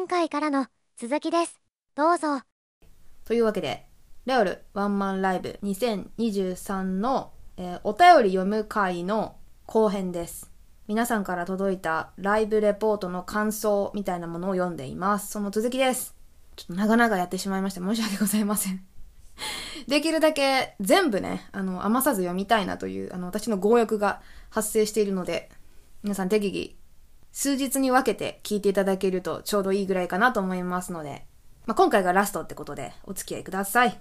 前回からの続きです。どうぞ。というわけで、レオルワンマンライブ2023の、えー、お便り読む回の後編です。皆さんから届いたライブレポートの感想みたいなものを読んでいます。その続きです。ちょっと長々やってしまいまして申し訳ございません。できるだけ全部ね、あの、余さず読みたいなという、あの、私の強欲が発生しているので、皆さん適宜、数日に分けて聞いていただけるとちょうどいいぐらいかなと思いますので、まあ、今回がラストってことでお付き合いください。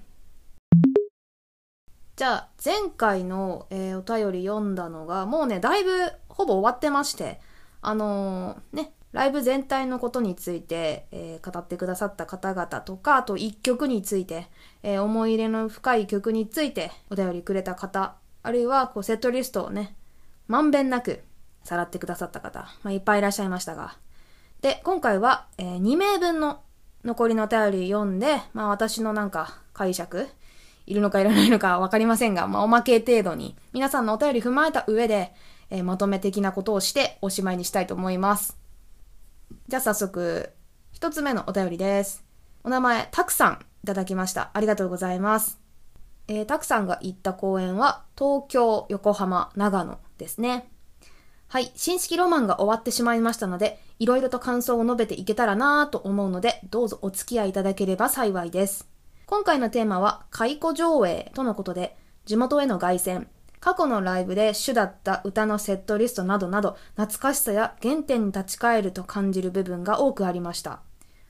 じゃあ、前回の、えー、お便り読んだのが、もうね、だいぶほぼ終わってまして、あのー、ね、ライブ全体のことについて、えー、語ってくださった方々とか、あと一曲について、えー、思い入れの深い曲についてお便りくれた方、あるいはこうセットリストをね、まんべんなくさらってくださった方、まあ、いっぱいいらっしゃいましたが。で、今回は、えー、2名分の残りのお便り読んで、まあ私のなんか解釈、いるのかいらないのかわかりませんが、まあ、おまけ程度に、皆さんのお便り踏まえた上で、えー、まとめ的なことをしておしまいにしたいと思います。じゃあ早速、一つ目のお便りです。お名前、たくさんいただきました。ありがとうございます。えー、たくさんが行った公演は、東京、横浜、長野ですね。はい、新式ロマンが終わってしまいましたので、いろいろと感想を述べていけたらなぁと思うので、どうぞお付き合いいただければ幸いです。今回のテーマは、解雇上映とのことで、地元への凱旋、過去のライブで主だった歌のセットリストなどなど、懐かしさや原点に立ち返ると感じる部分が多くありました。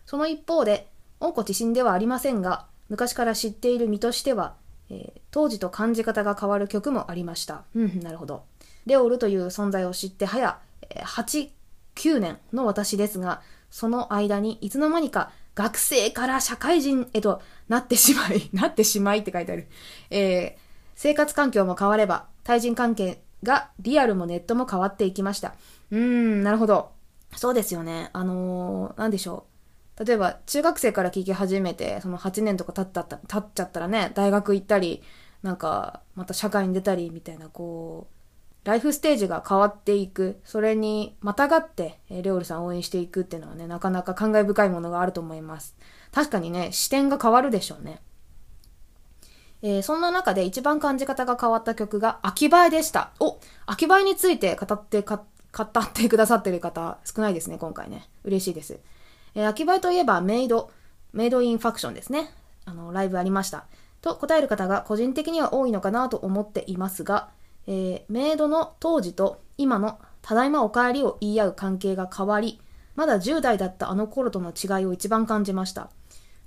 その一方で、温故知新ではありませんが、昔から知っている身としては、えー、当時と感じ方が変わる曲もありました。うん、なるほど。レオルという存在を知って早、8、9年の私ですが、その間にいつの間にか学生から社会人へとなってしまい、なってしまいって書いてある。えー、生活環境も変われば、対人関係がリアルもネットも変わっていきました。うーん、なるほど。そうですよね。あのー、なんでしょう。例えば、中学生から聞き始めて、その8年とか経った、経っちゃったらね、大学行ったり、なんか、また社会に出たり、みたいな、こう、ライフステージが変わっていく、それにまたがって、えー、レオルさんを応援していくっていうのはね、なかなか感慨深いものがあると思います。確かにね、視点が変わるでしょうね。えー、そんな中で一番感じ方が変わった曲が、秋葉えでした。お秋葉えについて語ってか、語ってくださってる方少ないですね、今回ね。嬉しいです。えー、秋葉えといえばメイド、メイドインファクションですね。あの、ライブありました。と答える方が個人的には多いのかなと思っていますが、えー、メイドの当時と今のただいまお帰りを言い合う関係が変わり、まだ10代だったあの頃との違いを一番感じました。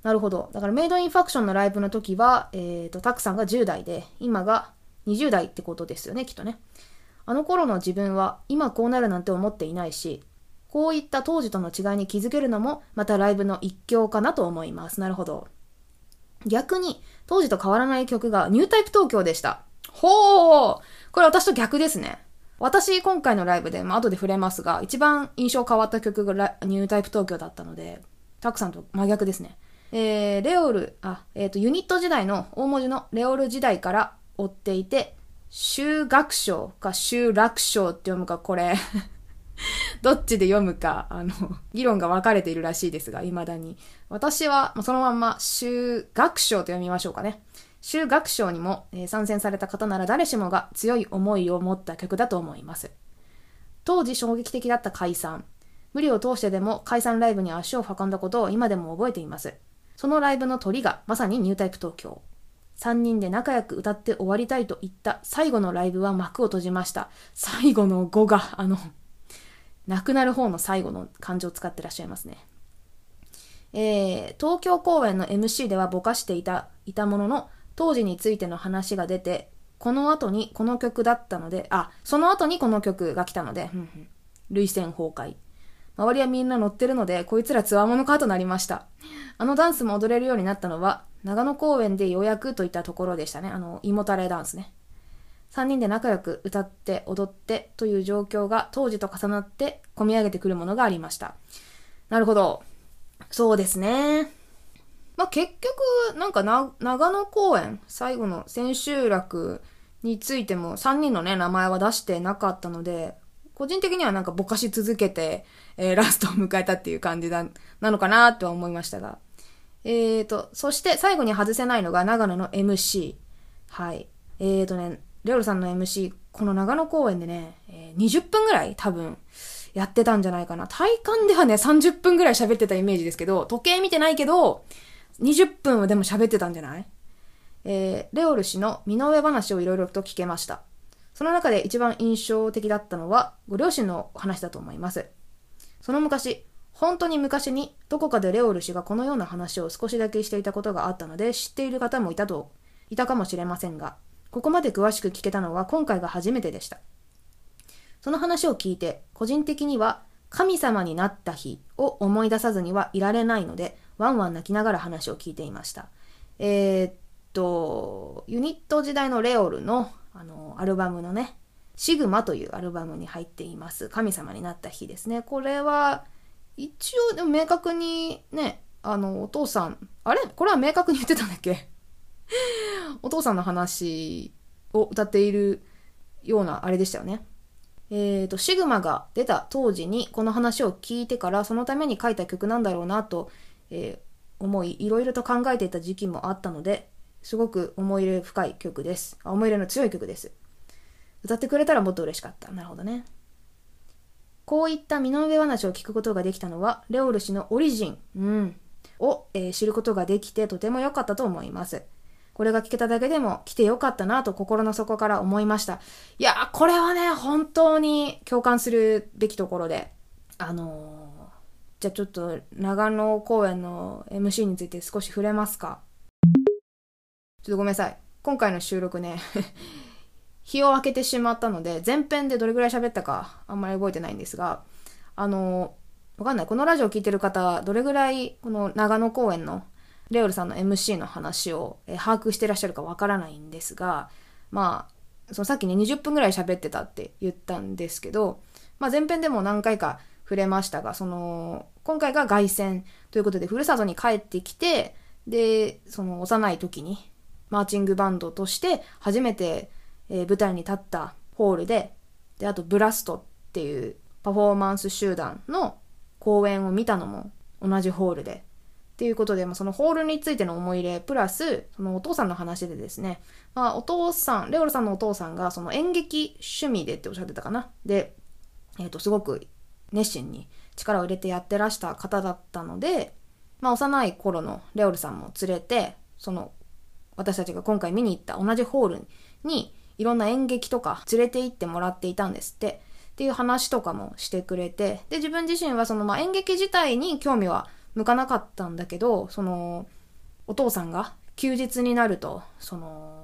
なるほど。だからメイドインファクションのライブの時は、えっ、ー、と、たくさんが10代で、今が20代ってことですよね、きっとね。あの頃の自分は今こうなるなんて思っていないし、こういった当時との違いに気づけるのもまたライブの一興かなと思います。なるほど。逆に当時と変わらない曲がニュータイプ東京でした。ほーこれ私と逆ですね。私、今回のライブで、まあ、後で触れますが、一番印象変わった曲がニュータイプ東京だったので、たくさんと真逆ですね。えー、レオル、あ、えっ、ー、と、ユニット時代の大文字のレオル時代から追っていて、修学賞か修楽賞って読むか、これ どっちで読むか、あの、議論が分かれているらしいですが、未だに。私は、そのまんま、修学賞と読みましょうかね。修学賞にも、え、参戦された方なら誰しもが強い思いを持った曲だと思います。当時衝撃的だった解散。無理を通してでも解散ライブに足を運んだことを今でも覚えています。そのライブの鳥がまさにニュータイプ東京。3人で仲良く歌って終わりたいと言った最後のライブは幕を閉じました。最後の語が、あの、亡くなる方の最後の漢字を使ってらっしゃいますね。えー、東京公演の MC ではぼかしていた、いたものの、当時についての話が出て、この後にこの曲だったので、あ、その後にこの曲が来たので、涙腺崩壊。周りはみんな乗ってるので、こいつらつわものかとなりました。あのダンスも踊れるようになったのは、長野公園でようやくといったところでしたね。あの、胃もたれダンスね。3人で仲良く歌って踊ってという状況が当時と重なって込み上げてくるものがありました。なるほど。そうですね。まあ、結局、なんかな、長野公園、最後の千秋楽についても3人のね、名前は出してなかったので、個人的にはなんかぼかし続けて、えー、ラストを迎えたっていう感じだ、なのかなとは思いましたが。えーと、そして最後に外せないのが長野の MC。はい。えーとね、レオルさんの MC、この長野公園でね、えー、20分ぐらい多分やってたんじゃないかな。体感ではね、30分ぐらい喋ってたイメージですけど、時計見てないけど、20分はでも喋ってたんじゃない？えー、レオル氏の身の上話をいろいろと聞けました。その中で一番印象的だったのは、ご両親の話だと思います。その昔、本当に昔にどこかでレオル氏がこのような話を少しだけしていたことがあったので知っている方もいたと、いたかもしれませんが、ここまで詳しく聞けたのは今回が初めてでした。その話を聞いて、個人的には神様になった日を思い出さずにはいられないので、ワンワン泣きながら話を聞いていました。えー、っと、ユニット時代のレオルのあのアルバムのね、シグマというアルバムに入っています。神様になった日ですね。これは、一応でも明確にね、あの、お父さん、あれ？これは明確に言ってたんだっけ？お父さんの話を歌っているようなあれでしたよね。えっ、ー、と、シグマが出た当時にこの話を聞いてからそのために書いた曲なんだろうなと、えー、思い、いろいろと考えていた時期もあったので、すごく思い入れ深い曲です。思い入れの強い曲です。歌ってくれたらもっと嬉しかった。なるほどね。こういった身の上話を聞くことができたのは、レオル氏のオリジン、うん、を、えー、知ることができてとても良かったと思います。これが聞けただけでも来てよかったなと心の底から思いました。いやこれはね、本当に共感するべきところで、あのー、じゃあちょっと長野公演の MC について少し触れますか。ちょっとごめんなさい。今回の収録ね 日を明けてしまったので、前編でどれぐらい喋ったかあんまり覚えてないんですが、あの、わかんない。このラジオ聴いてる方、どれぐらいこの長野公演のレオルさんの MC の話を、把握してらっしゃるかわからないんですが、まあ、そのさっきね、20分ぐらい喋ってたって言ったんですけど、まあ、前編でも何回か触れましたが、その、今回が凱旋ということで、ふるさとに帰ってきて、で、その幼い時に、マーチングバンドとして初めて、え、舞台に立ったホールで、で、あとブラストっていうパフォーマンス集団の公演を見たのも同じホールで、っていうことで、まあ、そのホールについての思い入れ、プラス、そのお父さんの話でですね、まあ、お父さん、レオルさんのお父さんが、その演劇趣味でっておっしゃってたかな。で、えっ、ー、と、すごく熱心に力を入れてやってらした方だったので、まあ、幼い頃のレオルさんも連れて、その、私たちが今回見に行った同じホールに、いろんな演劇とか連れて行ってもらっていたんですって。っていう話とかもしてくれて、で、自分自身はその、まあ、演劇自体に興味は向かなかったんだけど、その、お父さんが休日になると、その、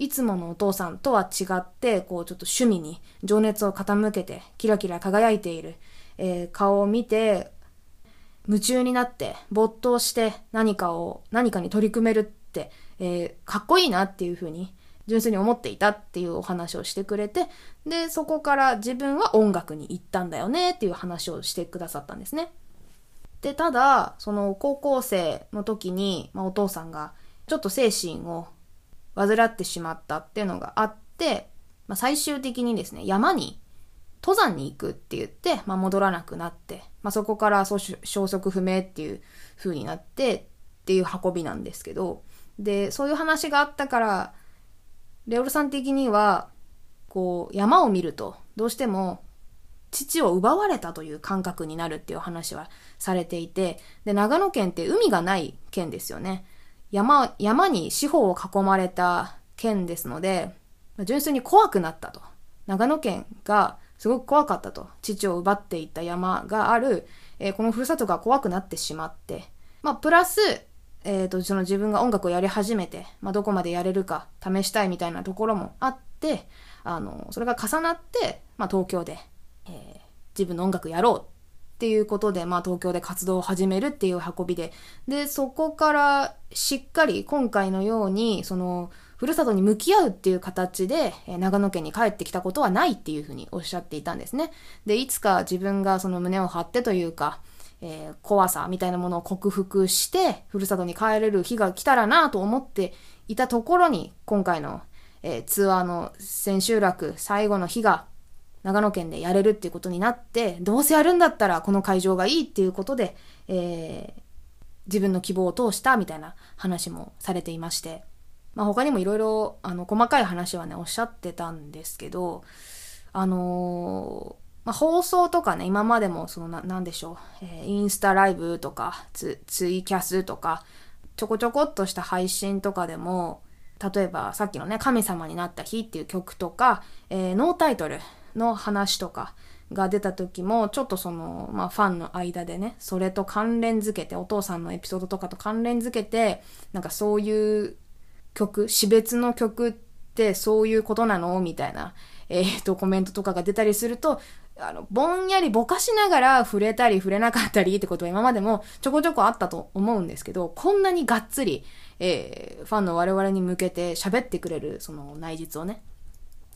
いつものお父さんとは違って、こう、ちょっと趣味に情熱を傾けて、キラキラ輝いている、えー、顔を見て、夢中になって、没頭して何かを、何かに取り組めるって、えー、かっこいいなっていうふうに、純粋に思っていたっていうお話をしてくれて、で、そこから自分は音楽に行ったんだよねっていう話をしてくださったんですね。で、ただ、その高校生の時に、まあ、お父さんがちょっと精神を患ってしまったっていうのがあって、まあ、最終的にですね、山に登山に行くって言って、まあ、戻らなくなって、まあ、そこから消息不明っていう風になってっていう運びなんですけど、で、そういう話があったから、レオルさん的には、こう、山を見ると、どうしても父を奪われたという感覚になるっていう話はされていて、で、長野県って海がない県ですよね。山、山に四方を囲まれた県ですので、純粋に怖くなったと。長野県がすごく怖かったと。父を奪っていった山がある、えー、このふるさとが怖くなってしまって、まあ、プラス、えっ、ー、と、その自分が音楽をやり始めて、まあ、どこまでやれるか試したいみたいなところもあって、あの、それが重なって、まあ、東京でえー、自分の音楽やろうっていうことで、まあ、東京で活動を始めるっていう運びで、で、そこからしっかり今回のように、その、ふるさとに向き合うっていう形で、え、長野県に帰ってきたことはないっていうふうにおっしゃっていたんですね。で、いつか自分がその胸を張ってというか、えー、怖さみたいなものを克服して、ふるさとに帰れる日が来たらなと思っていたところに、今回の、えー、ツアーの千秋楽最後の日が長野県でやれるっていうことになって、どうせやるんだったらこの会場がいいっていうことで、えー、自分の希望を通したみたいな話もされていまして、まあ、他にもいろいろ、あの、細かい話はね、おっしゃってたんですけど、あのー、まあ、放送とかね、今までも、そのな、なんでしょう、えー、インスタライブとかツ、ツイキャスとか、ちょこちょこっとした配信とかでも、例えばさっきのね、神様になった日っていう曲とか、えー、ノータイトルの話とかが出た時も、ちょっとその、まあファンの間でね、それと関連づけて、お父さんのエピソードとかと関連づけて、なんかそういう曲、死別の曲ってそういうことなの？みたいな、えー、っと、コメントとかが出たりすると、あの、ぼんやりぼかしながら触れたり触れなかったりってことは今までもちょこちょこあったと思うんですけど、こんなにがっつり、えー、ファンの我々に向けて喋ってくれる、その内実をね、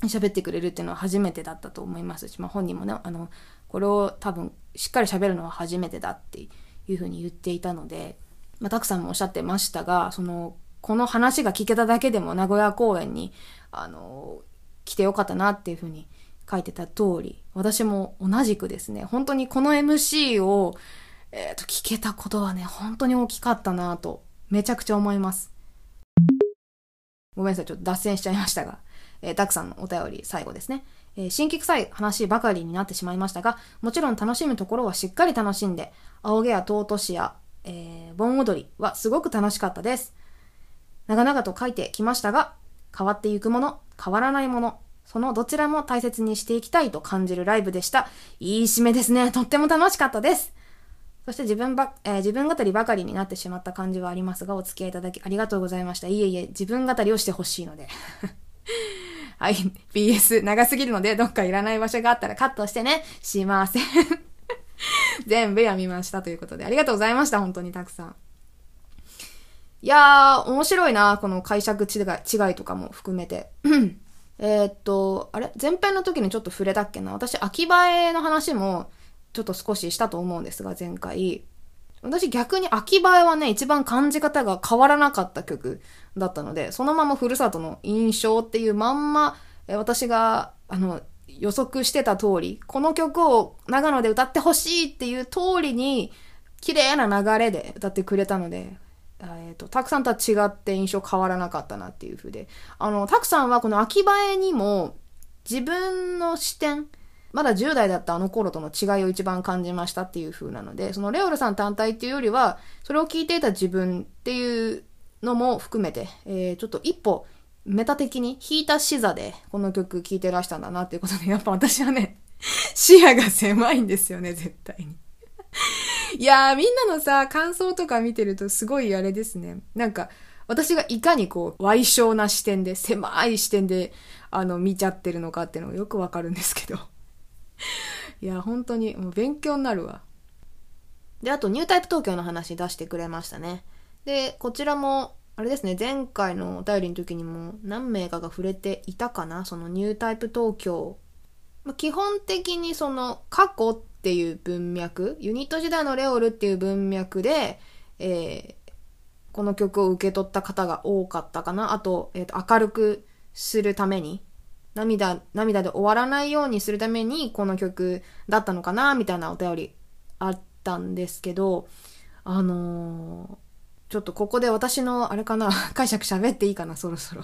喋ってくれるっていうのは初めてだったと思いますし、まあ本人もね、あの、これを多分しっかり喋るのは初めてだっていうふうに言っていたので、まあたくさんもおっしゃってましたが、その、この話が聞けただけでも名古屋公演に、あの、来てよかったなっていうふうに書いてた通り、私も同じくですね、本当にこの MC を、え、ー、と、聞けたことはね、本当に大きかったなと、めちゃくちゃ思います。ごめんなさい、ちょっと脱線しちゃいましたが、えー、たくさんのお便り最後ですね。えー、新規臭い話ばかりになってしまいましたが、もちろん楽しむところはしっかり楽しんで、青毛や尊しや、えー、盆踊りはすごく楽しかったです。長々と書いてきましたが、変わっていくもの、変わらないもの、そのどちらも大切にしていきたいと感じるライブでした。いい締めですね。とっても楽しかったです。そして自分ば、えー、自分語りばかりになってしまった感じはありますが、お付き合いいただきありがとうございました。いえいえ、自分語りをしてほしいので。はい、BS 長すぎるので、どっかいらない場所があったらカットしてね。しません 全部やみましたということで、ありがとうございました。本当にたくさん。いやー、面白いな、この解釈違いとかも含めて。えっと、あれ？前編の時にちょっと触れたっけな？私、秋葉えの話もちょっと少ししたと思うんですが、前回。私逆に秋葉えはね、一番感じ方が変わらなかった曲だったので、そのままふるさとの印象っていうまんま、私が、あの、予測してた通り、この曲を長野で歌ってほしいっていう通りに、綺麗な流れで歌ってくれたので、えーと、たくさんとは違って印象変わらなかったなっていう風で。あのたくさんはこの秋葉えにも自分の視点まだ10代だったあの頃との違いを一番感じましたっていう風なのでそのレオルさん単体っていうよりはそれを聞いていた自分っていうのも含めて、えー、ちょっと一歩メタ的に弾いた視座でこの曲聴いてらしたんだなっていうことでやっぱ私はね 視野が狭いんですよね絶対に いやー、みんなのさ、感想とか見てるとすごいあれですね。なんか、私がいかにこう、歪小な視点で、狭い視点で、あの、見ちゃってるのかっていうのがよくわかるんですけど。いや、本当に、もう勉強になるわ。で、あと、ニュータイプ東京の話出してくれましたね。で、こちらも、あれですね、前回のお便りの時にも何名かが触れていたかな？そのニュータイプ東京。まあ、基本的にその過去っていう文脈、ユニット時代のレオルっていう文脈で、えー、この曲を受け取った方が多かったかな？あと、えっ、ー、と、明るくするために、涙、涙で終わらないようにするために、この曲だったのかな、みたいなお便りあったんですけど、あのー、ちょっとここで私の、あれかな、解釈喋っていいかな、そろそろ。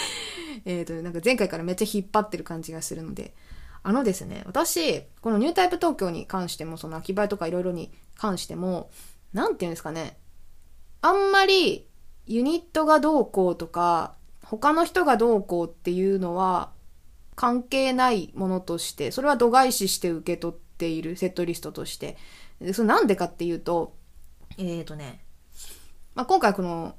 えっと、なんか前回からめっちゃ引っ張ってる感じがするので、あのですね、私、このニュータイプ東京に関しても、その秋葉とかいろいろに関しても、なんていうんですかね、あんまりユニットがどうこうとか、他の人がどうこうっていうのは関係ないものとして、それは度外視して受け取っているセットリストとして。それなんでかっていうと、えっ、ー、とね、まあ、今回この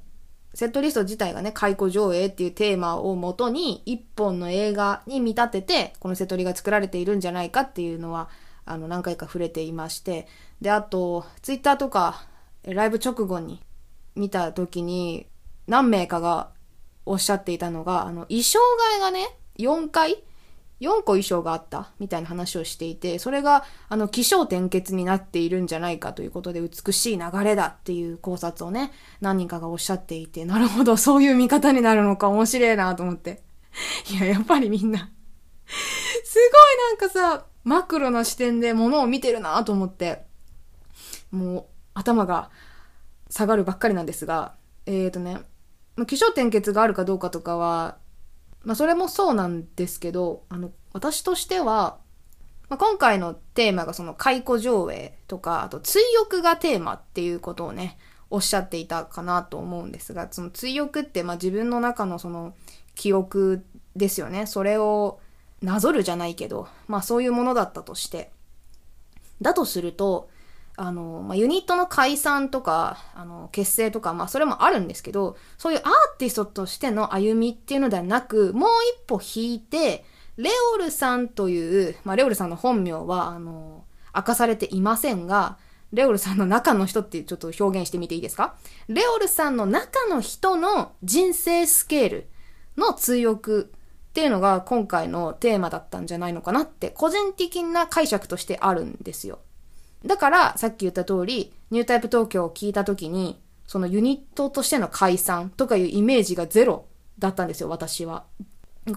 セットリスト自体がね、解雇上映っていうテーマをもとに、一本の映画に見立てて、このセトリが作られているんじゃないかっていうのは、あの、何回か触れていまして、で、あと、ツイッターとか、ライブ直後に見た時に、何名かがおっしゃっていたのが、あの、衣装替えがね、4回4個衣装があったみたいな話をしていて、それが、あの、気象転結になっているんじゃないかということで、美しい流れだっていう考察をね、何人かがおっしゃっていて、なるほど、そういう見方になるのか面白いなと思って。いや、やっぱりみんなすごいなんかさ、マクロな視点で物を見てるなと思って、もう頭が下がるばっかりなんですが、えーとね、まあ、気象転結があるかどうかとかは、まあそれもそうなんですけど、あの、私としては、まあ、今回のテーマがその解雇上映とか、あと追憶がテーマっていうことをね、おっしゃっていたかなと思うんですが、その追憶ってまあ自分の中のその記憶ですよね。それをなぞるじゃないけど、まあそういうものだったとして。だとすると、あの、まあ、ユニットの解散とか、あの、結成とか、まあ、それもあるんですけど、そういうアーティストとしての歩みっていうのではなく、もう一歩引いて、レオルさんという、まあ、レオルさんの本名は、あの、明かされていませんが、レオルさんの中の人ってちょっと表現してみていいですか？レオルさんの中の人の人生スケールの追憶っていうのが今回のテーマだったんじゃないのかなって個人的な解釈としてあるんですよ。だからさっき言った通りニュータイプ東京を聞いた時にそのユニットとしての解散とかいうイメージがゼロだったんですよ私は。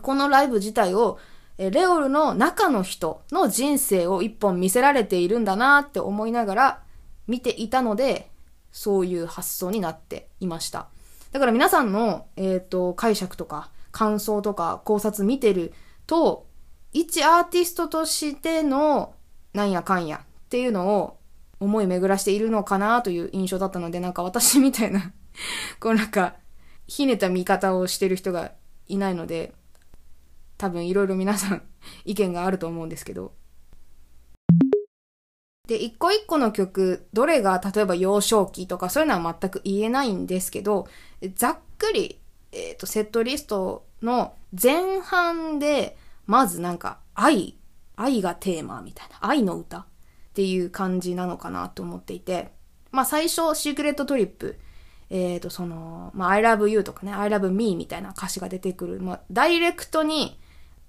このライブ自体をレオルの中の人の人生を一本見せられているんだなって思いながら見ていたので、そういう発想になっていました。だから皆さんの、えっ、ー、と、解釈とか感想とか考察見てると、一アーティストとしてのなんやかんやっていうのを思い巡らしているのかなという印象だったので、なんか私みたいな こうなんか、ひねた見方をしてる人がいないので、多分いろいろ皆さん意見があると思うんですけど。で、一個一個の曲、どれが例えば幼少期とかそういうのは全く言えないんですけど、ざっくり、えっ、ー、と、セットリストの前半で、まずなんか愛、愛がテーマみたいな、愛の歌っていう感じなのかなと思っていて、まあ最初、シークレットトリップ、えっ、ー、と、その、まあ、I love you とかね、I love me みたいな歌詞が出てくる、まあ、ダイレクトに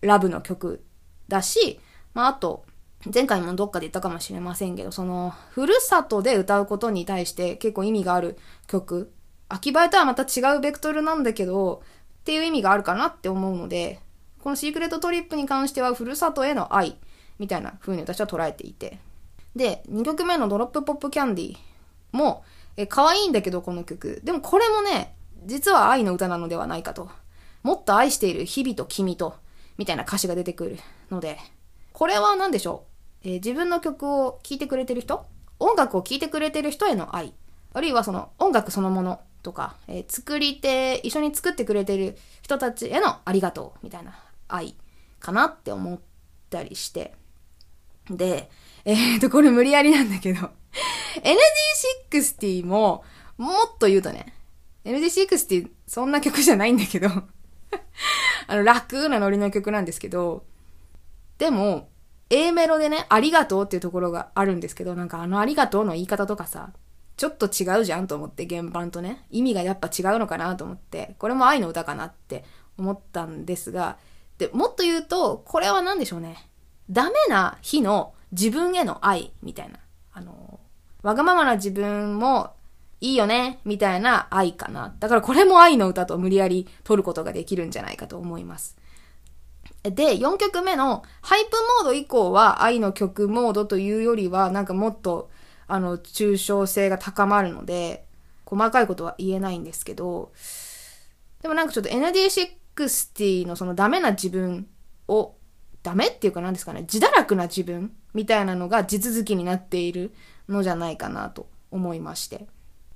ラブの曲だし、まあ、あと、前回もどっかで言ったかもしれませんけど、その、ふるさとで歌うことに対して結構意味がある曲。秋葉とはまた違うベクトルなんだけど、っていう意味があるかなって思うので、このシークレットトリップに関しては、ふるさとへの愛、みたいな風に私は捉えていて。で、2曲目のドロップポップキャンディも、え、可愛いんだけど、この曲。でもこれもね、実は愛の歌なのではないかと。もっと愛している日々と君と、みたいな歌詞が出てくるので、これは何でしょう、えー、自分の曲を聴いてくれてる人？音楽を聴いてくれてる人への愛。あるいはその音楽そのものとか、えー、作り手、一緒に作ってくれてる人たちへのありがとうみたいな愛かなって思ったりして。で、えー、っと、これ無理やりなんだけど。NG60 も、もっと言うとね、NG60 そんな曲じゃないんだけど。あの、楽なノリの曲なんですけど、でも、A メロでね、ありがとうっていうところがあるんですけど、なんかあのありがとうの言い方とかさ、ちょっと違うじゃんと思って、原版とね。意味がやっぱ違うのかなと思って、これも愛の歌かなって思ったんですが、で、もっと言うと、これは何でしょうね。ダメな日の自分への愛みたいな。あの、わがままな自分もいいよね、みたいな愛かな。だからこれも愛の歌と無理やり取ることができるんじゃないかと思います。で、4曲目のハイプモード以降は愛の曲モードというよりは、なんかもっと、あの、抽象性が高まるので、細かいことは言えないんですけど、でもなんかちょっと ND60 のそのダメな自分を、ダメっていうか何ですかね、自堕落な自分みたいなのが地続きになっているのじゃないかなと思いまして。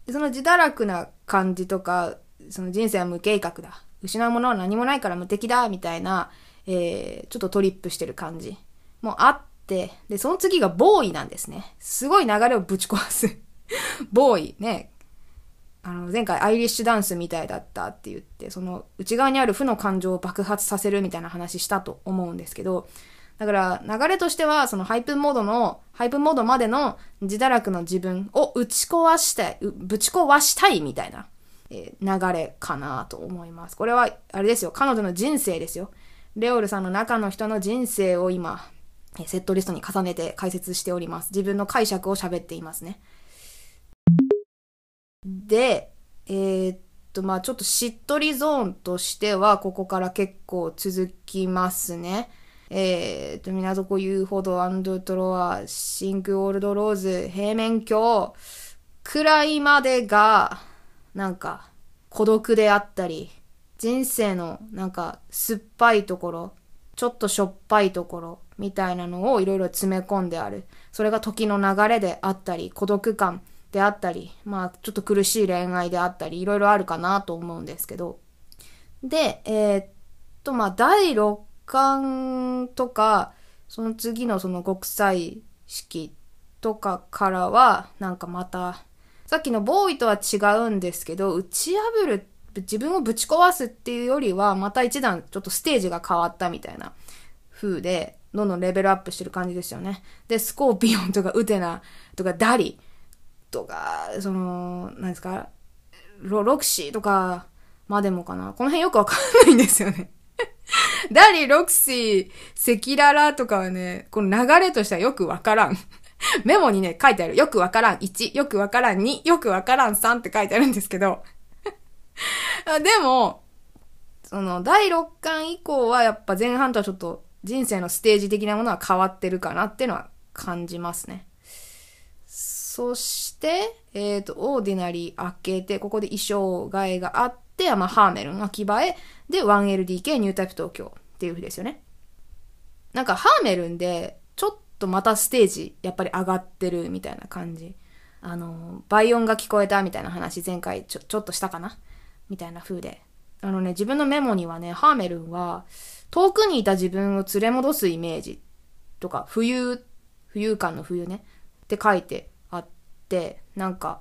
でその自堕落な感じとか、その人生は無計画だ。失うものは何もないから無敵だ、みたいな、えー、ちょっとトリップしてる感じもあって、で、その次がボーイなんですね。すごい流れをぶち壊すボーイ、ね。あの、前回アイリッシュダンスみたいだったって言って、その内側にある負の感情を爆発させるみたいな話したと思うんですけど、だから流れとしては、そのハイプモードの、ハイプモードまでの自堕落の自分を打ち壊したい、ぶち壊したいみたいな、えー、流れかなと思います。これは、あれですよ、彼女の人生ですよ。レオルさんの中の人の人生を今、セットリストに重ねて解説しております。自分の解釈を喋っていますね。で、えー、っと、まあちょっとしっとりゾーンとしては、ここから結構続きますね。えー、と、港区遊歩道アンドトロワ、シンクオールドローズ、平面鏡くらいまでが、なんか、孤独であったり、人生のなんか酸っぱいところ、ちょっとしょっぱいところ、みたいなのをいろいろ詰め込んである。それが時の流れであったり、孤独感であったり、まあちょっと苦しい恋愛であったり、いろいろあるかなと思うんですけど。で、えー、っと、まあ第6巻とか、その次のその国際式とかからは、なんかまた、さっきのボーイとは違うんですけど、打ち破る、自分をぶち壊すっていうよりは、また一段ちょっとステージが変わったみたいな風で、どんどんレベルアップしてる感じですよね。で、スコーピオンとかウテナとかダリとか、その、何ですか、ロロクシーとかまでもかな？この辺よくわかんないんですよね。ダリ、ロクシー、赤裸々とかはね、この流れとしてはよくわからん。メモにね、書いてある。よくわからん1、よくわからん2、よくわからん3って書いてあるんですけど。でも、その、第6巻以降はやっぱ前半とはちょっと人生のステージ的なものは変わってるかなっていうのは感じますね。そして、えっ、ー、と、オーディナリー開けて、ここで衣装替えがあって、まあ、ハーメルン秋葉え、で、1LDK ニュータイプ東京っていう風ですよね。なんか、ハーメルンで、ちょっとまたステージ、やっぱり上がってるみたいな感じ。あの、倍音が聞こえたみたいな話、前回ちょ、ちょっとしたかな？みたいな風で。あのね、自分のメモにはね、ハーメルンは、遠くにいた自分を連れ戻すイメージとか、浮遊、浮遊感の冬ね、って書いてって、なんか、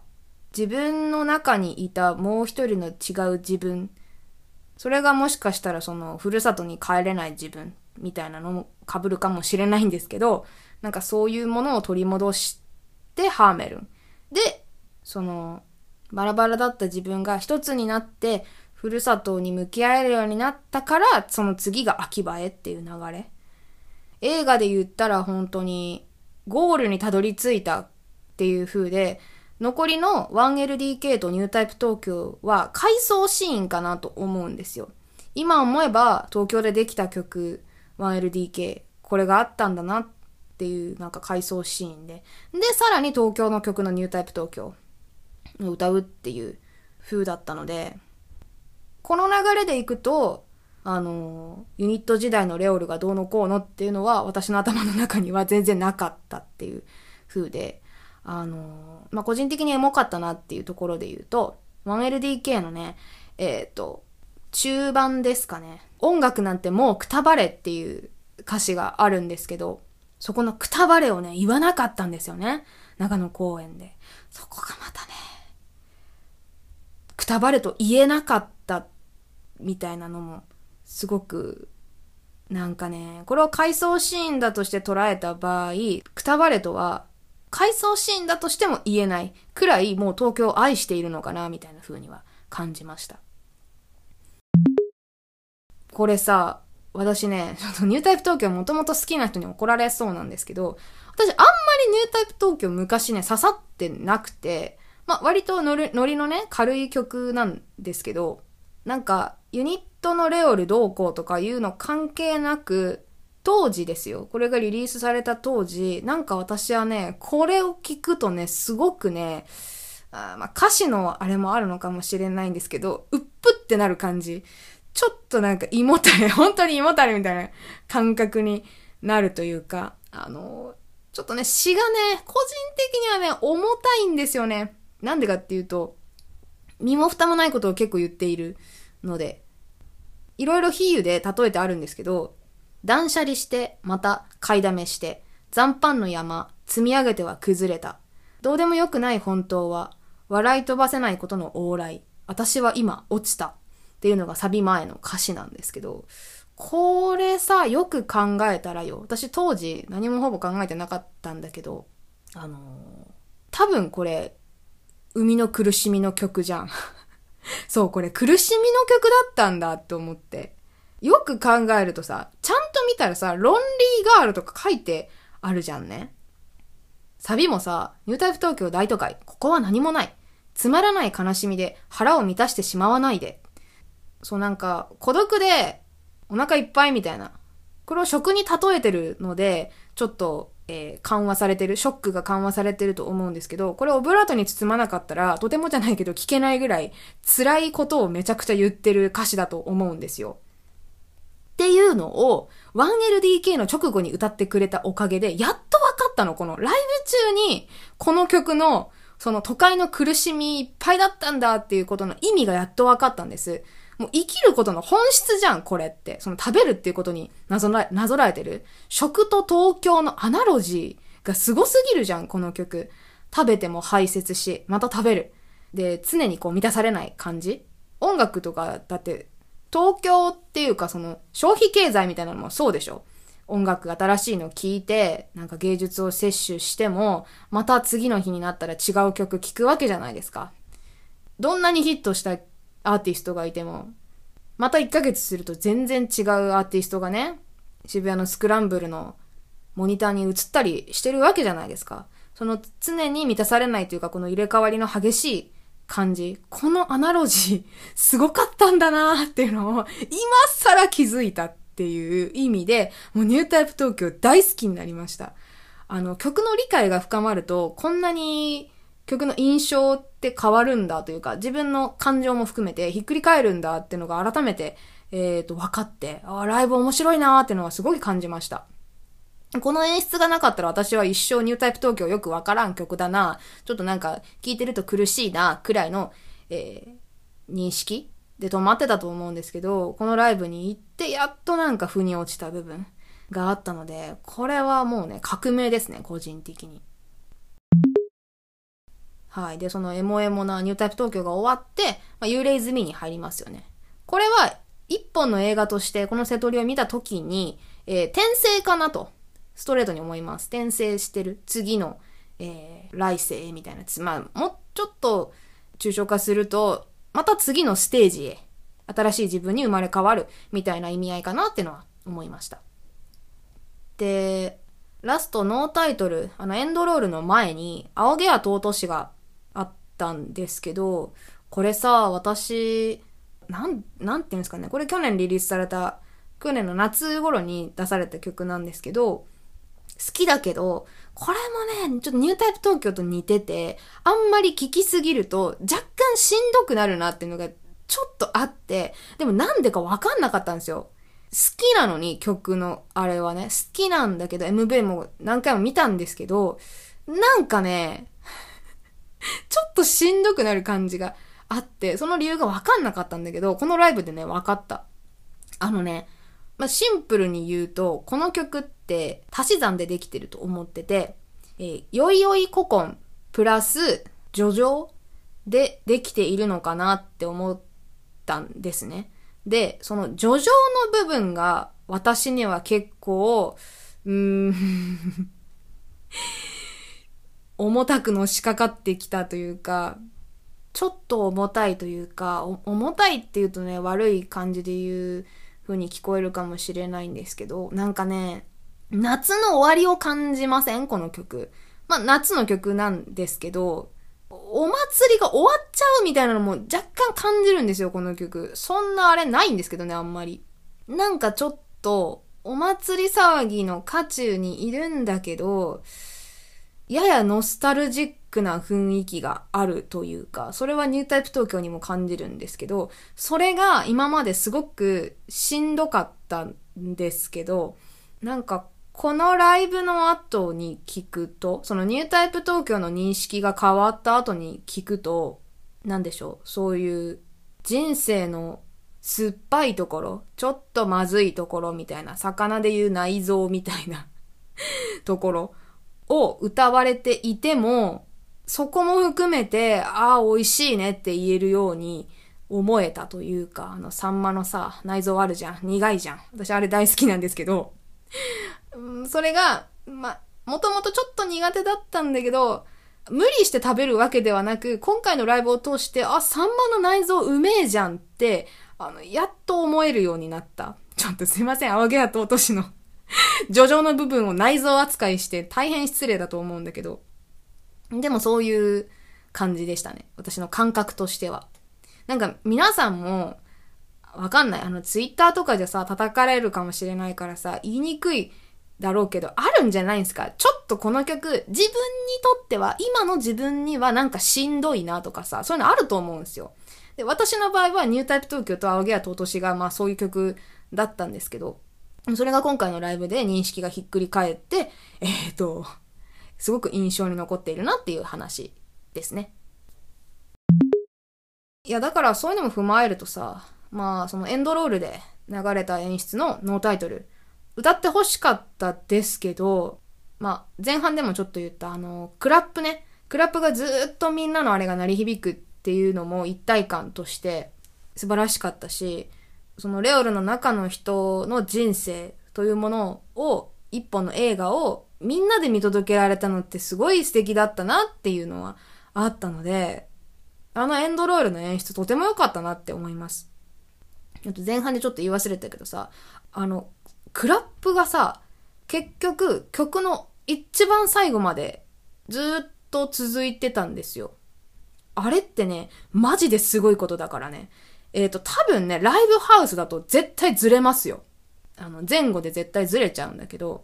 自分の中にいたもう一人の違う自分、それがもしかしたらその、ふるさとに帰れない自分、みたいなのも被るかもしれないんですけど、なんかそういうものを取り戻してハーメルン。で、その、バラバラだった自分が一つになって、ふるさとに向き合えるようになったから、その次が秋葉へっていう流れ。映画で言ったら本当に、ゴールにたどり着いたっていう風で、残りの 1LDK とニュータイプ東京は回想シーンかなと思うんですよ。今思えば東京でできた曲 1LDK これがあったんだなっていうなんか回想シーンで。で、さらに東京の曲のニュータイプ東京を歌うっていう風だったので、この流れでいくと、あの、ユニット時代のレオルがどうのこうのっていうのは私の頭の中には全然なかったっていう風で、あの、まあ、個人的にエモかったなっていうところで言うと、1LDK のね、えっ、ー、と、中盤ですかね。音楽なんてもうくたばれっていう歌詞があるんですけど、そこのくたばれをね、言わなかったんですよね。長野公園で。そこがまたね、くたばれと言えなかったみたいなのもすごくなんかね、これを回想シーンだとして捉えた場合、くたばれとは回想シーンだとしても言えないくらいもう東京を愛しているのかなみたいな風には感じました。これさ、私ね、ちょっとニュータイプ東京もともと好きな人に怒られそうなんですけど、私あんまりニュータイプ東京昔ね、刺さってなくて、まあ割とノリのね、軽い曲なんですけど、なんか、ユニットのレオルどうこうとかいうの関係なく、当時ですよ。これがリリースされた当時、なんか私はね、これを聞くとね、すごくね、あまあ、歌詞のあれもあるのかもしれないんですけど、うっぷってなる感じ。ちょっとなんか胃もたれ、本当に胃もたれみたいな感覚になるというか、あの、ちょっとね、詩がね、個人的にはね、重たいんですよね。なんでかっていうと、身も蓋もないことを結構言っているので、いろいろ比喩で例えてあるんですけど、断捨離して、また買いだめして、残飯の山、積み上げては崩れた。どうでもよくない本当は、笑い飛ばせないことの往来。私は今落ちた。っていうのがサビ前の歌詞なんですけど、これさ、よく考えたらよ。私当時何もほぼ考えてなかったんだけど、あのー、多分これ、海の苦しみの曲じゃん。そう、これ苦しみの曲だったんだって思って。よく考えるとさ、ちゃんと見たらさ、ロンリーガールとか書いてあるじゃんね。サビもさ、ニュータイプ東京大都会、ここは何もない。つまらない悲しみで腹を満たしてしまわないで。そうなんか、孤独でお腹いっぱいみたいなこれを食に例えてるので、ちょっと、えー、緩和されてる、ショックが緩和されてると思うんですけど、これオブラートに包まなかったら、とてもじゃないけど聞けないぐらい辛いことをめちゃくちゃ言ってる歌詞だと思うんですよ。っていうのを 1LDK の直後に歌ってくれたおかげで、やっと分かったの。このライブ中に、この曲の、その都会の苦しみいっぱいだったんだっていうことの意味がやっと分かったんです。もう生きることの本質じゃん、これって。その食べるっていうことになぞらなぞらえてる。食と東京のアナロジーがすごすぎるじゃん、この曲。食べても排泄し、また食べる。で、常にこう満たされない感じ。音楽とかだって東京っていうかその消費経済みたいなのもそうでしょ音楽新しいの聴いて、なんか芸術を摂取しても、また次の日になったら違う曲聴くわけじゃないですか。どんなにヒットしたアーティストがいても、また1ヶ月すると全然違うアーティストがね、渋谷のスクランブルのモニターに映ったりしてるわけじゃないですか。その常に満たされないというか、この入れ替わりの激しい感じ。このアナロジー、すごかったんだなーっていうのを、今更気づいたっていう意味で、もうニュータイプ東京大好きになりました。あの、曲の理解が深まると、こんなに曲の印象って変わるんだというか、自分の感情も含めてひっくり返るんだっていうのが改めて、えっ、ー、と、分かって、あライブ面白いなーっていうのはすごい感じました。この演出がなかったら私は一生ニュータイプ東京よくわからん曲だな、ちょっとなんか聴いてると苦しいな、くらいの、えー、認識で止まってたと思うんですけど、このライブに行ってやっとなんか腑に落ちた部分があったので、これはもうね、革命ですね、個人的に。はい。で、そのエモエモなニュータイプ東京が終わって、まあ、幽霊済みに入りますよね。これは一本の映画としてこの瀬戸りを見た時に、えー、転生かなと。ストレートに思います。転生してる次の、えー、来世みたいなまあ、もうちょっと抽象化すると、また次のステージへ、新しい自分に生まれ変わるみたいな意味合いかなってのは思いました。で、ラストノータイトル、あのエンドロールの前に、青毛や尊しがあったんですけど、これさ、私、なん、なんていうんですかね、これ去年リリースされた、去年の夏頃に出された曲なんですけど、好きだけど、これもね、ちょっとニュータイプ東京と似てて、あんまり聞きすぎると若干しんどくなるなっていうのがちょっとあって、でもなんでかわかんなかったんですよ。好きなのに曲のあれはね、好きなんだけど MV も何回も見たんですけど、なんかね、ちょっとしんどくなる感じがあって、その理由がわかんなかったんだけど、このライブでね、わかった。あのね、まあ、シンプルに言うと、この曲って足し算でできてると思ってて、えー、よいよい古今プラス叙情でできているのかなって思ったんですね。で、その叙情の部分が私には結構、うーん 重たくのしかかってきたというか、ちょっと重たいというか、重たいって言うとね、悪い感じで言う風に聞こえるかもしれないんですけど、なんかね、夏の終わりを感じません？この曲。まあ、夏の曲なんですけど、お祭りが終わっちゃうみたいなのも若干感じるんですよ、この曲。そんなあれないんですけどね、あんまり。なんかちょっと、お祭り騒ぎの渦中にいるんだけど、ややノスタルジックな雰囲気があるというか、それはニュータイプ東京にも感じるんですけど、それが今まですごくしんどかったんですけど、なんかこのライブの後に聞くと、そのニュータイプ東京の認識が変わった後に聞くと、なんでしょう、そういう人生の酸っぱいところ、ちょっとまずいところみたいな、魚で言う内臓みたいな ところを歌われていても、そこも含めて、ああ、美味しいねって言えるように思えたというか、あの、サンマのさ、内臓あるじゃん。苦いじゃん。私あれ大好きなんですけど、それが、ま、もともとちょっと苦手だったんだけど、無理して食べるわけではなく、今回のライブを通して、あ、サンマの内臓うめえじゃんって、あの、やっと思えるようになった。ちょっとすいません、青毛と落としの 叙情の部分を内臓扱いして大変失礼だと思うんだけど。でもそういう感じでしたね。私の感覚としては。なんか皆さんも、わかんない。あの、ツイッターとかじゃさ、叩かれるかもしれないからさ、言いにくいだろうけど、あるんじゃないんですか？ちょっとこの曲、自分にとっては、今の自分にはなんかしんどいなとかさ、そういうのあると思うんですよ。で、私の場合はニュータイプ東京と青毛やととしが、まあそういう曲だったんですけど、それが今回のライブで認識がひっくり返って、えっ、ー、と、すごく印象に残っているなっていう話ですね。いや、だからそういうのも踏まえるとさ、まあそのエンドロールで流れた演出のノータイトル、歌って欲しかったですけど、まあ前半でもちょっと言ったあの、クラップね、クラップがずっとみんなのあれが鳴り響くっていうのも一体感として素晴らしかったし、そのレオルの中の人の人生というものを、一本の映画をみんなで見届けられたのってすごい素敵だったなっていうのはあったので、あのエンドロールの演出とても良かったなって思います。あと前半でちょっと言い忘れたけどさ、あの、クラップがさ、結局曲の一番最後までずっと続いてたんですよ。あれってね、マジですごいことだからね。えっ、ー、と、多分ね、ライブハウスだと絶対ずれますよ。あの、前後で絶対ずれちゃうんだけど、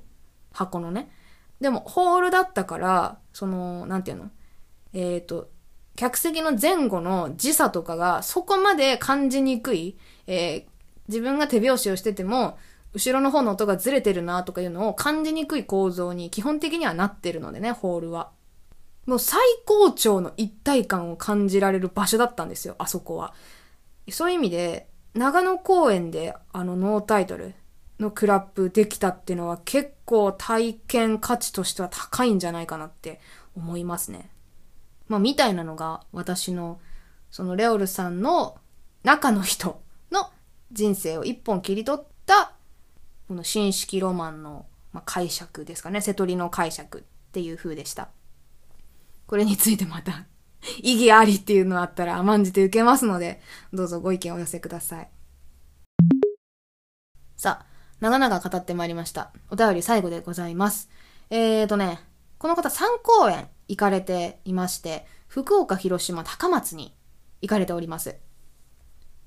箱のね。でも、ホールだったから、その、なんていうの？えっ、ー、と、客席の前後の時差とかがそこまで感じにくい、えー、自分が手拍子をしてても、後ろの方の音がずれてるなとかいうのを感じにくい構造に基本的にはなってるのでね、ホールは。もう最高潮の一体感を感じられる場所だったんですよ、あそこは。そういう意味で、長野公園であのノータイトルのクラップできたっていうのは結構体験価値としては高いんじゃないかなって思いますね。まあ、みたいなのが私の、そのレオルさんの中の人の人生を一本切り取った、この新式ロマンの、ま解釈ですかね。瀬戸りの解釈っていう風でした。これについてまた 意義ありっていうのあったら甘んじて受けますので、どうぞご意見をお寄せください。さあ、長々語ってまいりました。お便り最後でございます。えーとね、この方3公演行かれていまして、福岡、広島、高松に行かれております。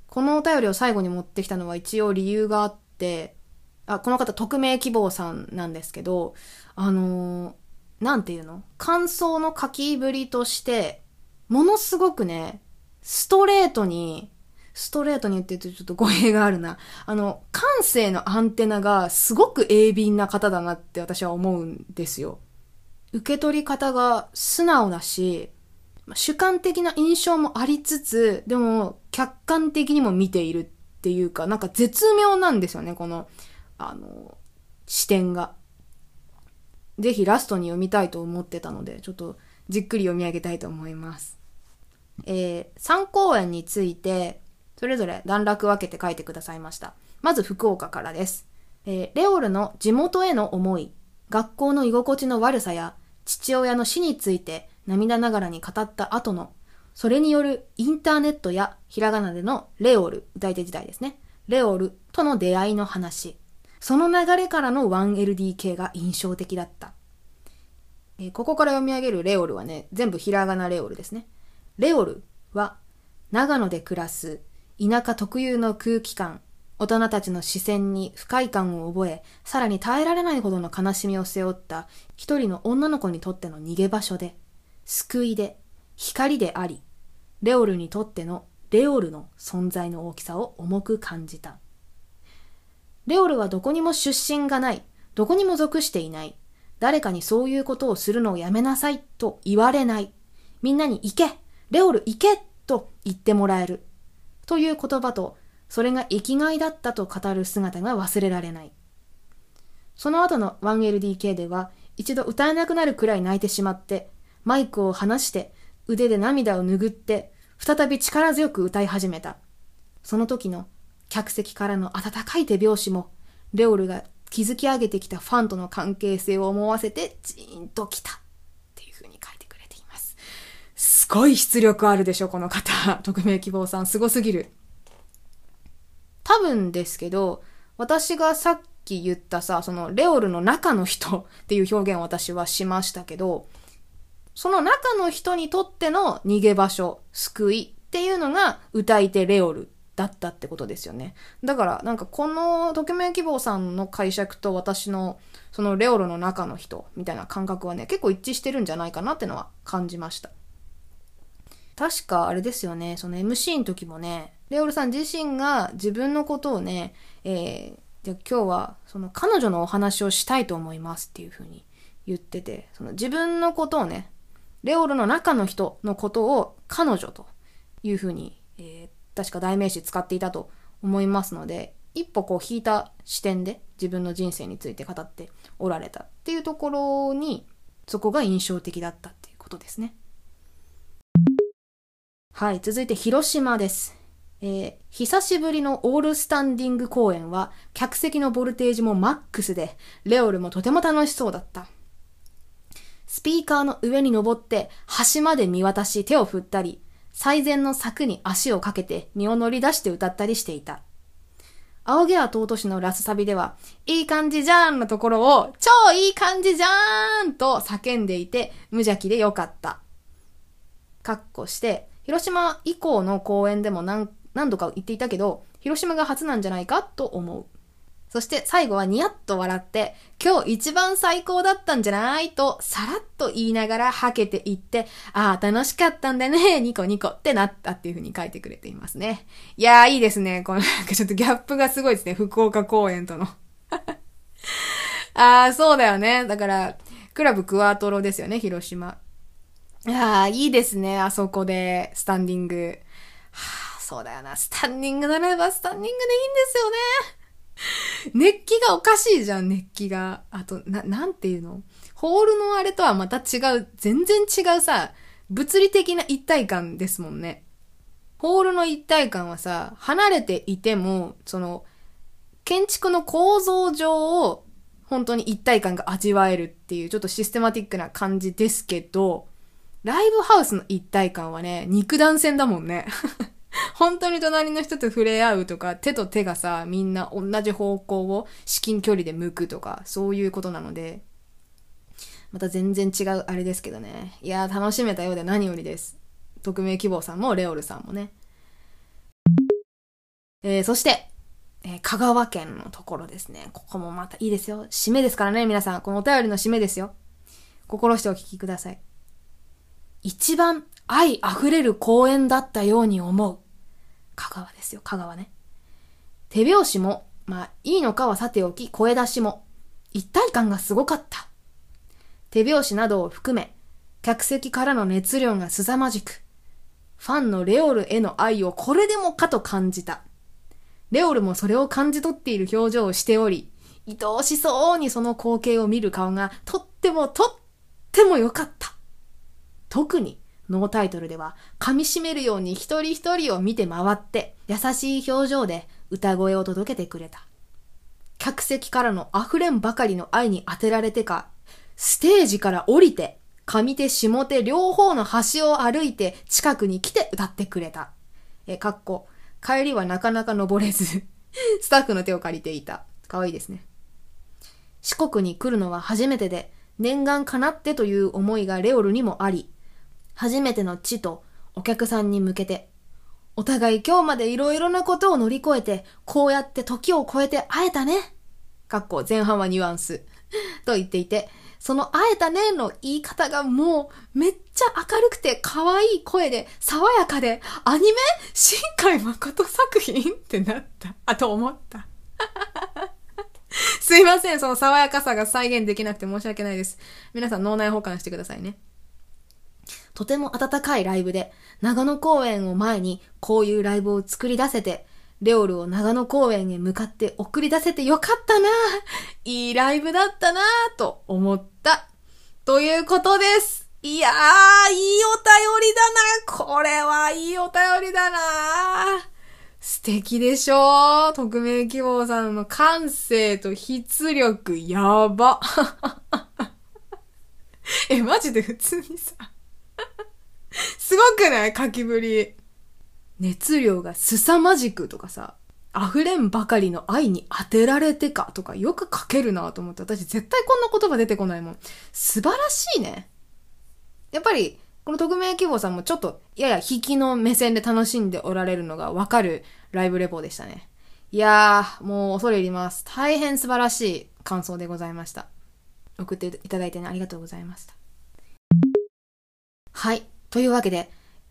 このお便りを最後に持ってきたのは一応理由があって、あ、この方匿名希望さんなんですけど、あのー、なんていうの？感想の書きぶりとして、ものすごくね、ストレートに、ストレートに言ってるとちょっと語弊があるな。あの、感性のアンテナがすごく鋭敏な方だなって私は思うんですよ。受け取り方が素直だし、主観的な印象もありつつ、でも客観的にも見ているっていうか、なんか絶妙なんですよね、この、あの、視点が。ぜひラストに読みたいと思ってたので、ちょっとじっくり読み上げたいと思います。えー、3公演について、それぞれ段落分けて書いてくださいました。まず福岡からです。えー、レオルの地元への思い、学校の居心地の悪さや父親の死について涙ながらに語った後の、それによるインターネットやひらがなでのレオル、歌い手時代ですね。レオルとの出会いの話。その流れからの 1LDK が印象的だった。えー、ここから読み上げるレオルはね、全部ひらがなレオルですね。レオルは、長野で暮らす田舎特有の空気感、大人たちの視線に不快感を覚え、さらに耐えられないほどの悲しみを背負った一人の女の子にとっての逃げ場所で、救いで、光であり、レオルにとってのレオルの存在の大きさを重く感じた。レオルはどこにも出身がない、どこにも属していない、誰かにそういうことをするのをやめなさいと言われない。みんなに行けレオル行けと言ってもらえる。という言葉と、それが生きがいだったと語る姿が忘れられない。その後の 1LDK では、一度歌えなくなるくらい泣いてしまって、マイクを離して腕で涙を拭って、再び力強く歌い始めた。その時の客席からの温かい手拍子も、レオルが築き上げてきたファンとの関係性を思わせてジーンときたっていう風に書いてくれています。すごい出力あるでしょ、この方。匿名希望さん、すごすぎる。多分ですけど、私がさっき言ったさ、そのレオルの中の人 っていう表現を私はしましたけど、その中の人にとっての逃げ場所、救いっていうのが歌い手レオルだったってことですよね。だから、なんかこの匿名希望さんの解釈と私のそのレオロの中の人みたいな感覚はね、結構一致してるんじゃないかなってのは感じました。確かあれですよね、その MC の時もね、レオルさん自身が自分のことをね、えー、じゃ今日はその彼女のお話をしたいと思いますっていう風に言ってて、その自分のことをね、レオルの中の人のことを彼女という風に、えー、確か代名詞使っていたと思いますので、一歩こう引いた視点で自分の人生について語っておられたっていうところに、そこが印象的だったっていうことですね。はい、続いて広島です。えー、久しぶりのオールスタンディング公演は、客席のボルテージもマックスで、レオルもとても楽しそうだった。スピーカーの上に登って、端まで見渡し手を振ったり、最前の柵に足をかけて身を乗り出して歌ったりしていた。青毛は尊しのラスサビでは、いい感じじゃーんのところを、超いい感じじゃーんと叫んでいて、無邪気でよかった。かっこして、広島以降の公演でも何何度か言っていたけど、広島が初なんじゃないかと思う。そして最後はニヤッと笑って、今日一番最高だったんじゃないとさらっと言いながらはけていって、ああ、楽しかったんだね、ニコニコってなったっていう風に書いてくれていますね。いやーいいですね。このなんかちょっとギャップがすごいですね。福岡公演との。ああ、そうだよね。だから、クラブクワトロですよね、広島。ああ、いいですね。あそこで、スタンディング。はあ、そうだよな。スタンディングならばスタンディングでいいんですよね。熱気がおかしいじゃん、熱気が。あと、な、なんていうの？ホールのあれとはまた違う、全然違うさ、物理的な一体感ですもんね。ホールの一体感はさ、離れていても、その、建築の構造上を本当に一体感が味わえるっていうちょっとシステマティックな感じですけど、ライブハウスの一体感はね、肉弾戦だもんね。本当に隣の人と触れ合うとか、手と手がさ、みんな同じ方向を至近距離で向くとか、そういうことなので、また全然違うあれですけどね。いやー楽しめたようで何よりです。匿名希望さんもレオルさんもね。えー、そして、えー、香川県のところですね。ここもまたいいですよ。締めですからね、皆さん。このお便りの締めですよ。心してお聞きください。一番愛溢れる公園だったように思う。香川ですよ、香川ね。手拍子も、まあ、いいのかはさておき、声出しも、一体感がすごかった。手拍子などを含め、客席からの熱量が凄まじく、ファンのレオルへの愛をこれでもかと感じた。レオルもそれを感じ取っている表情をしており、愛おしそうにその光景を見る顔がとってもとっても良かった。特にノータイトルでは噛み締めるように一人一人を見て回って優しい表情で歌声を届けてくれた。客席からの溢れんばかりの愛に当てられてか、ステージから降りて、上手下手両方の端を歩いて近くに来て歌ってくれた。え、かっこ、帰りはなかなか登れずスタッフの手を借りていた。かわいいですね。四国に来るのは初めてで、念願かなってという思いがレオルにもあり、初めての地とお客さんに向けて、お互い今日までいろいろなことを乗り越えて、こうやって時を超えて会えたね。かっこ前半はニュアンス。と言っていて、その会えたねの言い方がもうめっちゃ明るくて可愛い声で爽やかで、アニメ？新海誠作品？ってなった。あ、と思った。すいません、その爽やかさが再現できなくて申し訳ないです。皆さん脳内保管してくださいね。とても温かいライブで、長野公園を前にこういうライブを作り出せて、レオルを長野公園へ向かって送り出せてよかったないいライブだったなと思った。ということです。いやー、いいお便りだなこれはいいお便りだな素敵でしょ匿名希望さんの感性と筆力、やば。え、マジで普通にさ、すごくない？書きぶり。熱量が凄まじくとかさ、溢れんばかりの愛に当てられてかとかよく書けるなと思って、私絶対こんな言葉出てこないもん。素晴らしいね。やっぱり、この匿名希望さんもちょっとやや引きの目線で楽しんでおられるのがわかるライブレポでしたね。いやー、もう恐れ入ります。大変素晴らしい感想でございました。送っていただいてね、ありがとうございました。はい。というわけで、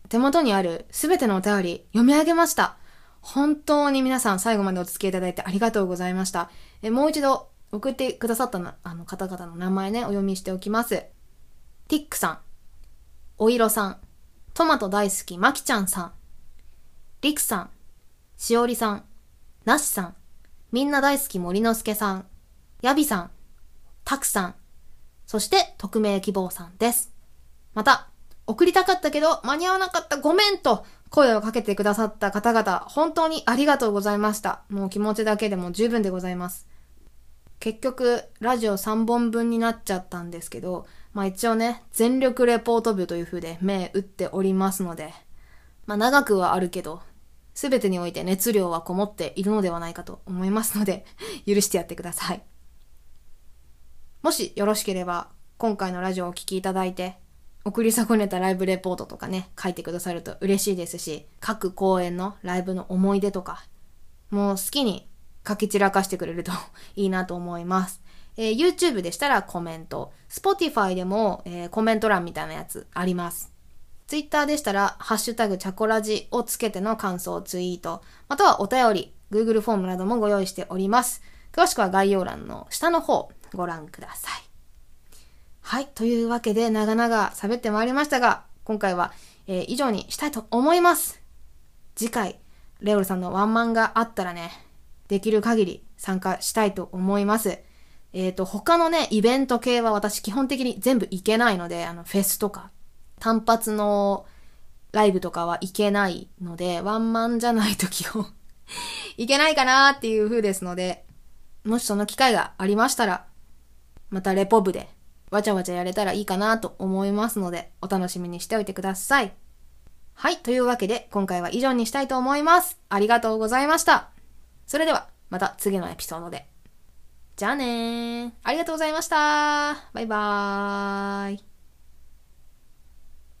手元にあるすべてのお便り読み上げました。本当に皆さん最後までお付き合いいただいてありがとうございました。えもう一度送ってくださったなあの方々の名前ね、お読みしておきます。ティックさん、おいろさん、トマト大好きまきちゃんさん、りくさん、しおりさん、なしさん、みんな大好き森之助さん、やびさん、たくさん、そして匿名希望さんです。また、送りたかったけど間に合わなかったごめんと声をかけてくださった方々、本当にありがとうございました。もう気持ちだけでも十分でございます。結局、ラジオ3本分になっちゃったんですけど、まあ一応ね、全力レポート部という風で目打っておりますので、まあ長くはあるけど、すべてにおいて熱量はこもっているのではないかと思いますので、許してやってください。もしよろしければ、今回のラジオをお聴きいただいて、送り損ねたライブレポートとかね、書いてくださると嬉しいですし、各公演のライブの思い出とか、もう好きに書き散らかしてくれるといいなと思います。えー YouTube でしたらコメント、Spotify でも、えーコメント欄みたいなやつあります。Twitter でしたら、ハッシュタグチャコラジをつけての感想ツイート、またはお便り、Google フォームなどもご用意しております。詳しくは概要欄の下の方ご覧ください。はい。というわけで、長々喋ってまいりましたが、今回は、えー以上にしたいと思います。次回、レオルさんのワンマンがあったらね、できる限り参加したいと思います。えっ、と、他のね、イベント系は私基本的に全部行けないので、あの、フェスとか、単発のライブとかは行けないので、ワンマンじゃない時を 行けないかなっていう風ですので、もしその機会がありましたら、またレポ部でわちゃわちゃやれたらいいかなと思いますので、お楽しみにしておいてください。はい。というわけで、今回は以上にしたいと思います。ありがとうございました。それでは、また次のエピソードで。じゃあねー。ありがとうございました。バイバーイ。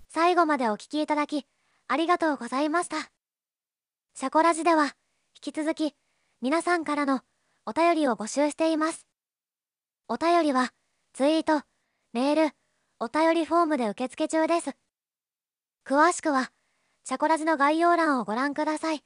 最後までお聞きいただき、ありがとうございました。シャコラジでは、引き続き、皆さんからのお便りを募集しています。お便りは、ツイート、メール、お便りフォームで受付中です。詳しくは、チャコラジの概要欄をご覧ください。